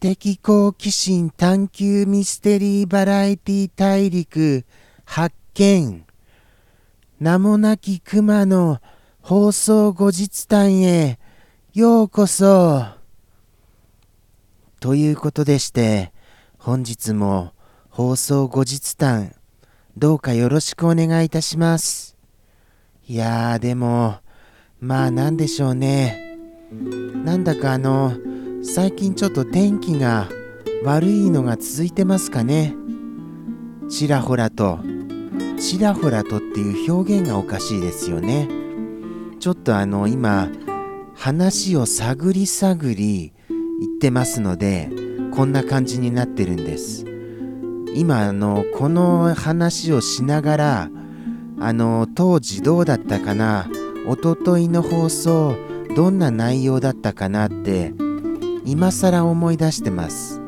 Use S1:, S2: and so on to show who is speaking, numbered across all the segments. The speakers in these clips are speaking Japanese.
S1: 知的好奇心探求ミステリーバラエティ大陸発見。名もなき熊の放送後日談へようこそ。ということでして本日も放送後日談どうかよろしくお願いいたします。いやーでもまあなんでしょうね。なんだかあの最近ちょっと天気が悪いのが続いてますかね。ちらほらとちらほらとっていう表現がおかしいですよね。ちょっとあの今話を探り探り言ってますのでこんな感じになってるんです。今あのこの話をしながらあの当時どうだったかなおとといの放送どんな内容だったかなって今更思い出してます。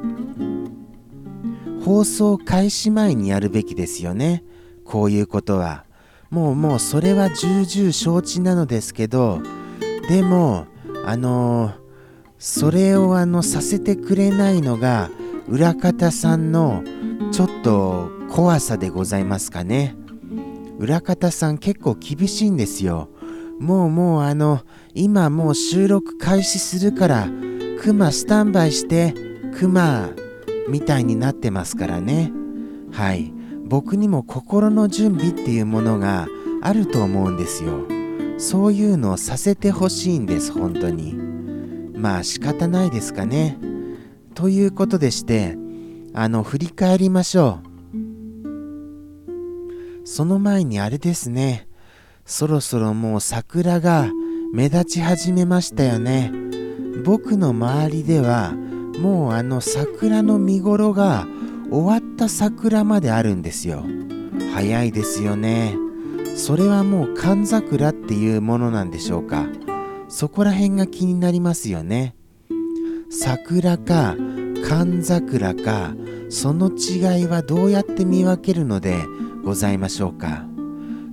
S1: 放送開始前にやるべきですよね。こういうことは。もうもうそれは重々承知なのですけどでもあのそれをあのさせてくれないのが裏方さんのちょっと怖さでございますかね。裏方さん結構厳しいんですよ。もうもうあの今もう収録開始するからクマスタンバイしてクマみたいになってますからね。はい。僕にも心の準備っていうものがあると思うんですよ。そういうのをさせてほしいんです本当に。まあ仕方ないですかね。ということでしてあの振り返りましょう。その前にあれですね。そろそろもう桜が目立ち始めましたよね。僕の周りではもうあの桜の見頃が終わった桜まであるんですよ。早いですよね。それはもう寒桜っていうものなんでしょうか。そこら辺が気になりますよね。桜か寒桜かその違いはどうやって見分けるのでございましょうか。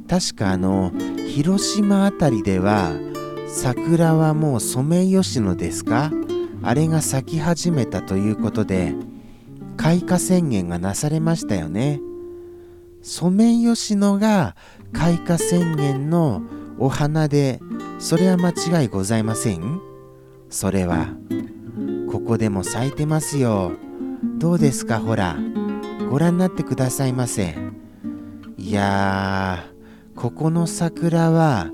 S1: 確かあの広島あたりでは桜はもうソメイヨシノですか？あれが咲き始めたということで開花宣言がなされましたよね。ソメイヨシノが開花宣言のお花でそれは間違いございません？それはここでも咲いてますよ。どうですかほら。ご覧になってくださいませ。いやーここの桜は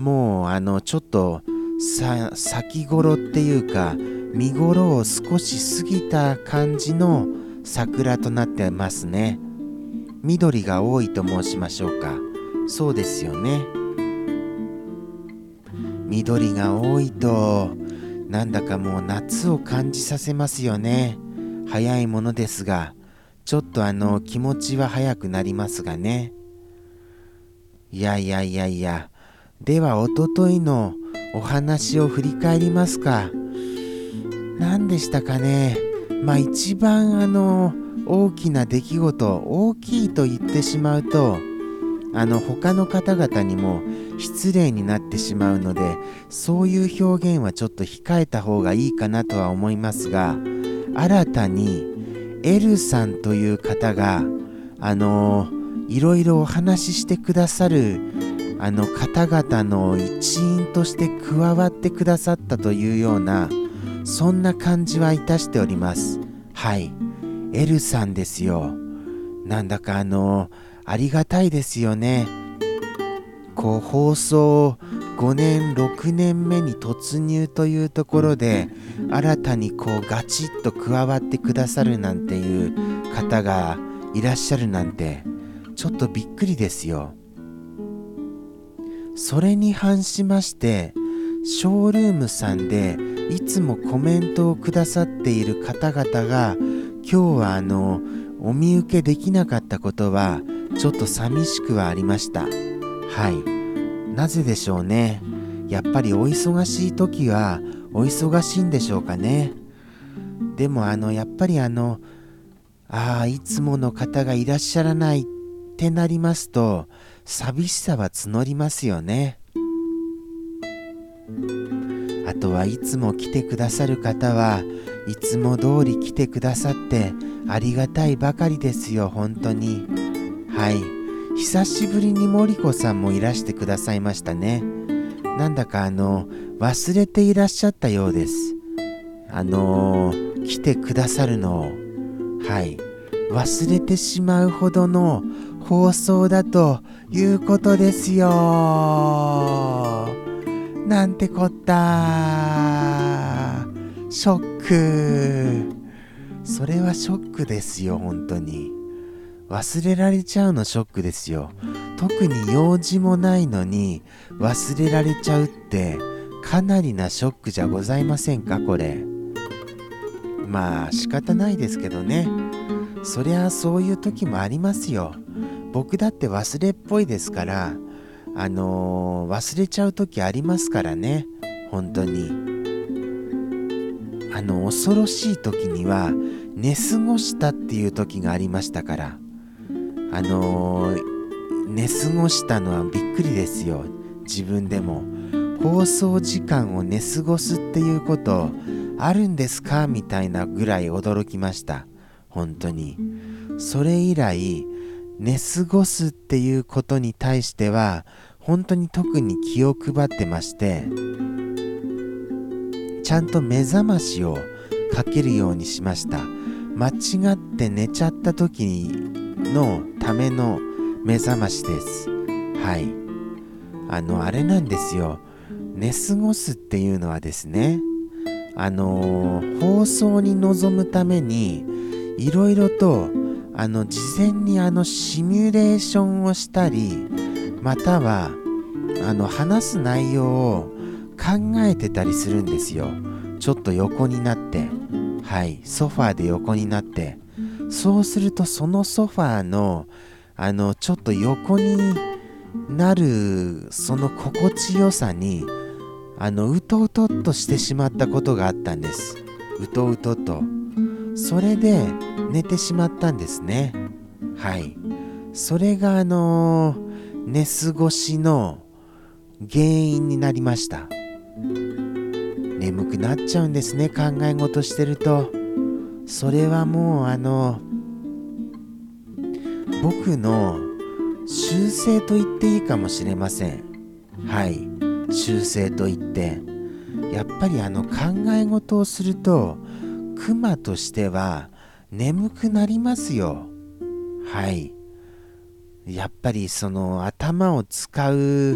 S1: もうあのちょっとさ先頃っていうか見頃を少し過ぎた感じの桜となってますね。緑が多いと申しましょうか。そうですよね。緑が多いとなんだかもう夏を感じさせますよね。早いものですがちょっとあの気持ちは早くなりますがね。いやいやいやいや。ではおとといのお話を振り返りますか。何でしたかね。まあ一番あの大きな出来事大きいと言ってしまうとあの他の方々にも失礼になってしまうのでそういう表現はちょっと控えた方がいいかなとは思いますが新たに L さんという方があのいろいろお話ししてくださるあの方々の一員として加わってくださったというようなそんな感じはいたしております。はい。L さんですよ。なんだかあのありがたいですよね。こう放送5年6年目に突入というところで新たにこうガチッと加わってくださるなんていう方がいらっしゃるなんてちょっとびっくりですよ。それに反しましてショールームさんでいつもコメントをくださっている方々が今日はあのお見受けできなかったことはちょっと寂しくはありました。はい。なぜでしょうね。やっぱりお忙しい時はお忙しいんでしょうかね。でもあのやっぱりあのああいつもの方がいらっしゃらないっってなりますと寂しさは募りますよね。あとはいつも来てくださる方はいいつも通り来てくださってありがたいばかりですよ本当に。はい。久しぶりに森子さんもいらしてくださいましたね。なんだかあの忘れていらっしゃったようです。あのー、来てくださるのを。はい。忘れてしまうほどの放送だということですよ。なんてこった。ショック。それはショックですよ本当に。忘れられちゃうのショックですよ。特に用事もないのに忘れられちゃうってかなりなショックじゃございませんかこれ。まあ仕方ないですけどね。そりゃそういう時もありますよ。僕だって忘れっぽいですからあのー、忘れちゃう時ありますからね。本当に。あの恐ろしい時には寝過ごしたっていう時がありましたから。あのー、寝過ごしたのはびっくりですよ。自分でも。放送時間を寝過ごすっていうことあるんですか？みたいなぐらい驚きました。本当に。それ以来寝過ごすっていうことに対しては本当に特に気を配ってましてちゃんと目覚ましをかけるようにしました。間違って寝ちゃった時のための目覚ましです。はい。あのあれなんですよ。寝過ごすっていうのはですねあのー、放送に臨むためにいろいろとあの事前にあのシミュレーションをしたりまたはあの話す内容を考えてたりするんですよ。ちょっと横になって。はい。ソファーで横になって。そうするとそのソファーのあのちょっと横になるその心地よさにあのうとうとっとしてしまったことがあったんです。うとうとと。それで寝てしまったんですね。はい。それがあのー、寝過ごしの原因になりました。眠くなっちゃうんですね考え事してると。それはもうあの僕の習性と言っていいかもしれません。はい。習性と言って。やっぱりあの考え事をするとクマとしては眠くなりますよ。はい。やっぱりその頭を使う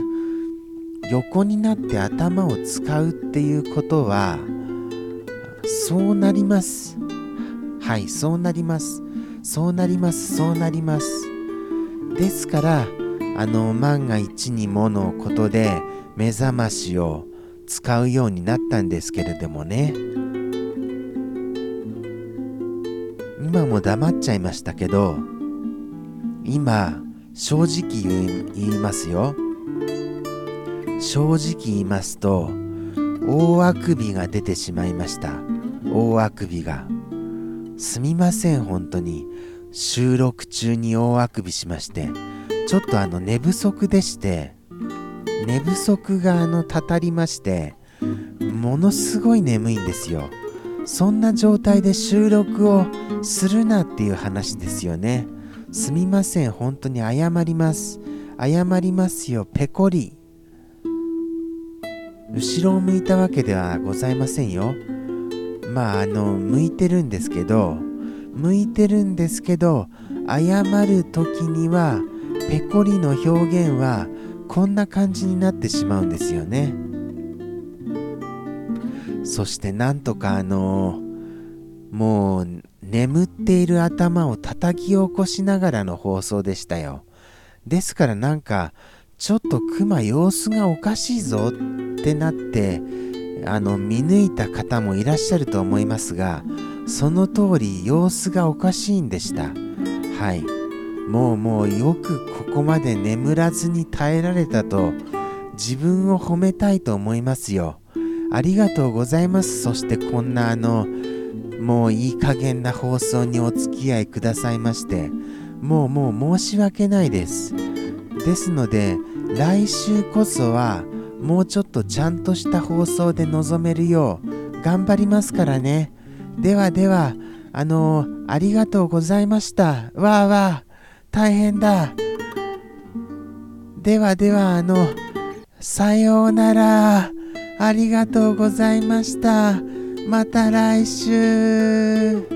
S1: 横になって頭を使うっていうことはそうなります。はいそうなります。そうなりますそうなります。ですからあの万が一にものことで目覚ましを使うようになったんですけれどもね。今も黙っちゃいましたけど今正直言いますよ。正直言いますと大あくびが出てしまいました。大あくびが。すみません本当に。収録中に大あくびしましてちょっとあの寝不足でして寝不足があのたたりましてものすごい眠いんですよ。そんな状態で収録をするなっていう話ですよね。すみません、本当に謝ります。謝りますよ、ペコリ。後ろを向いたわけではございませんよ。まあ、あの、向いてるんですけど、向いてるんですけど、謝る時には、ペコリの表現はこんな感じになってしまうんですよね。そしてなんとかあのもう眠っている頭を叩き起こしながらの放送でしたよ。ですからなんかちょっとクマ様子がおかしいぞってなってあの見抜いた方もいらっしゃると思いますがその通り様子がおかしいんでした。はい。もうもうよくここまで眠らずに耐えられたと自分を褒めたいと思いますよ。ありがとうございます。そしてこんなあの、もういい加減な放送にお付き合いくださいまして、もうもう申し訳ないです。ですので、来週こそは、もうちょっとちゃんとした放送で臨めるよう、頑張りますからね。ではでは、あのー、ありがとうございました。わあわあ、大変だ。ではでは、あの、さようなら。ありがとうございました。また来週。